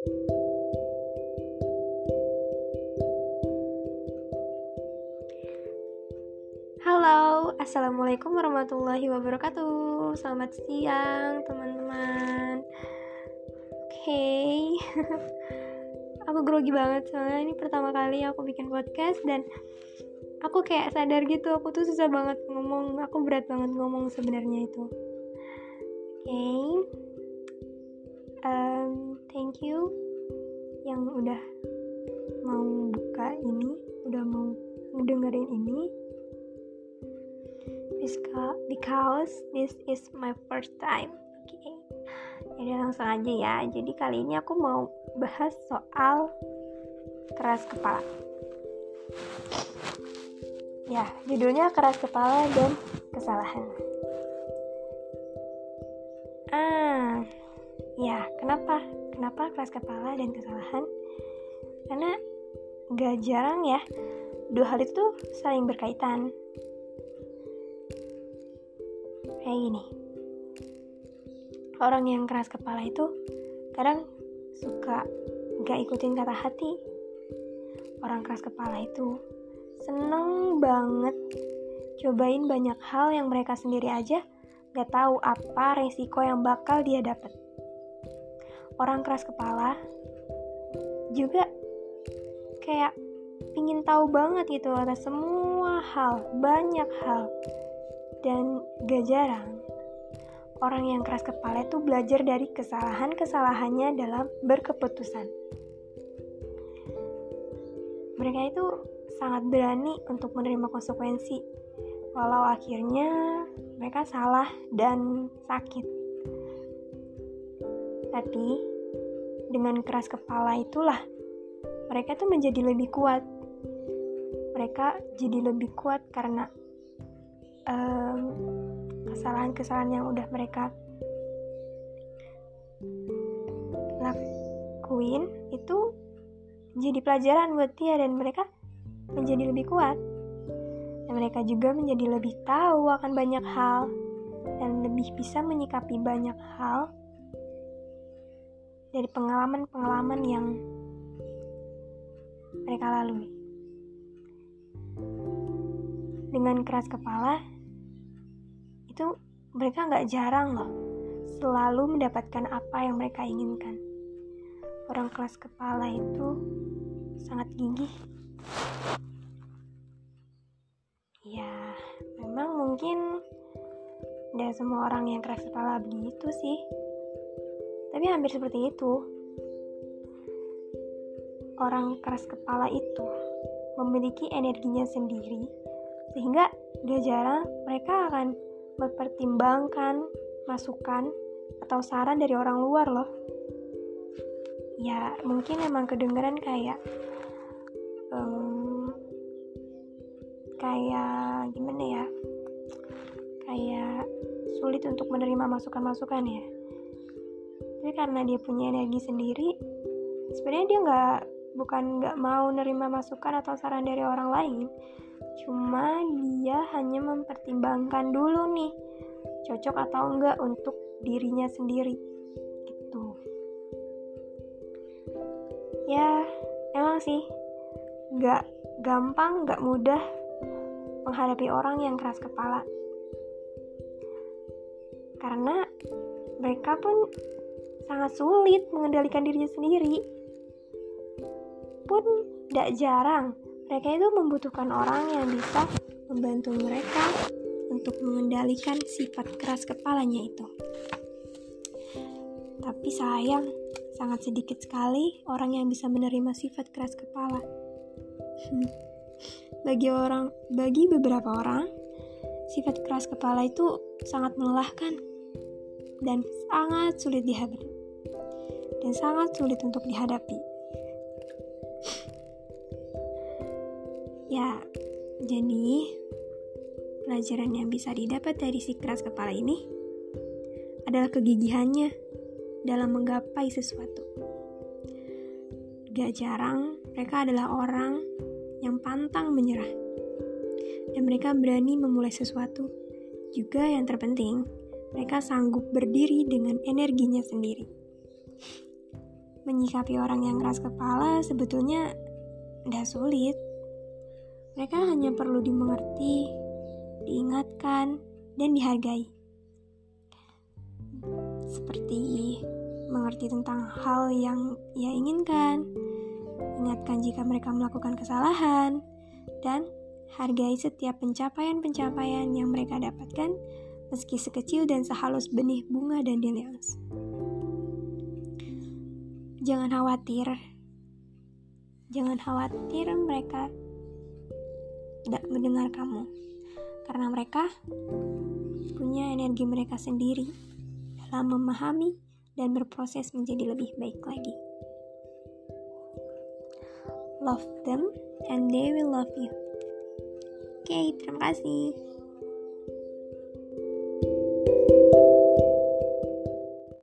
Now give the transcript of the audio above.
Halo, Assalamualaikum warahmatullahi wabarakatuh Selamat siang teman-teman Oke okay. Aku grogi banget soalnya ini pertama kali aku bikin podcast Dan aku kayak sadar gitu Aku tuh susah banget ngomong Aku berat banget ngomong sebenarnya itu Oke okay. Um, Thank you Yang udah mau buka ini Udah mau dengerin ini because this is my first time. Oke, okay. jadi langsung aja ya. Jadi kali ini aku mau bahas soal keras kepala. Ya, judulnya keras kepala dan kesalahan. Ah, ya, kenapa? Kenapa keras kepala dan kesalahan? Karena gak jarang ya, dua hal itu saling berkaitan kayak gini orang yang keras kepala itu kadang suka gak ikutin kata hati orang keras kepala itu seneng banget cobain banyak hal yang mereka sendiri aja gak tahu apa resiko yang bakal dia dapat orang keras kepala juga kayak pingin tahu banget gitu atas semua hal banyak hal dan gak jarang, orang yang keras kepala itu belajar dari kesalahan-kesalahannya dalam berkeputusan. Mereka itu sangat berani untuk menerima konsekuensi, walau akhirnya mereka salah dan sakit. Tapi, dengan keras kepala itulah mereka tuh menjadi lebih kuat. Mereka jadi lebih kuat karena kesalahan-kesalahan yang udah mereka lakuin itu jadi pelajaran buat dia dan mereka menjadi lebih kuat dan mereka juga menjadi lebih tahu akan banyak hal dan lebih bisa menyikapi banyak hal dari pengalaman-pengalaman yang mereka lalui dengan keras kepala itu mereka nggak jarang loh selalu mendapatkan apa yang mereka inginkan. Orang kelas kepala itu sangat gigih. Ya, memang mungkin tidak semua orang yang keras kepala begitu sih. Tapi hampir seperti itu. Orang keras kepala itu memiliki energinya sendiri, sehingga gak jarang mereka akan mempertimbangkan masukan atau saran dari orang luar loh. Ya mungkin emang kedengeran kayak um, kayak gimana ya? Kayak sulit untuk menerima masukan-masukan ya. Tapi karena dia punya energi sendiri, sebenarnya dia nggak bukan nggak mau nerima masukan atau saran dari orang lain, Cuma dia hanya mempertimbangkan dulu nih cocok atau enggak untuk dirinya sendiri. Gitu. Ya, emang sih nggak gampang, nggak mudah menghadapi orang yang keras kepala. Karena mereka pun sangat sulit mengendalikan dirinya sendiri. Pun tidak jarang mereka itu membutuhkan orang yang bisa membantu mereka untuk mengendalikan sifat keras kepalanya itu. Tapi sayang, sangat sedikit sekali orang yang bisa menerima sifat keras kepala. bagi orang, bagi beberapa orang, sifat keras kepala itu sangat melelahkan dan sangat sulit dihadapi dan sangat sulit untuk dihadapi. Ya, jadi pelajaran yang bisa didapat dari si keras kepala ini adalah kegigihannya dalam menggapai sesuatu. Gak jarang mereka adalah orang yang pantang menyerah. Dan mereka berani memulai sesuatu. Juga yang terpenting, mereka sanggup berdiri dengan energinya sendiri. Menyikapi orang yang keras kepala sebetulnya tidak sulit. Mereka hanya perlu dimengerti, diingatkan, dan dihargai. Seperti mengerti tentang hal yang ia inginkan, ingatkan jika mereka melakukan kesalahan, dan hargai setiap pencapaian-pencapaian yang mereka dapatkan, meski sekecil dan sehalus benih bunga dan dandelions. Jangan khawatir, jangan khawatir mereka tidak mendengar kamu, karena mereka punya energi mereka sendiri dalam memahami dan berproses menjadi lebih baik lagi. Love them and they will love you. Oke, okay, terima kasih.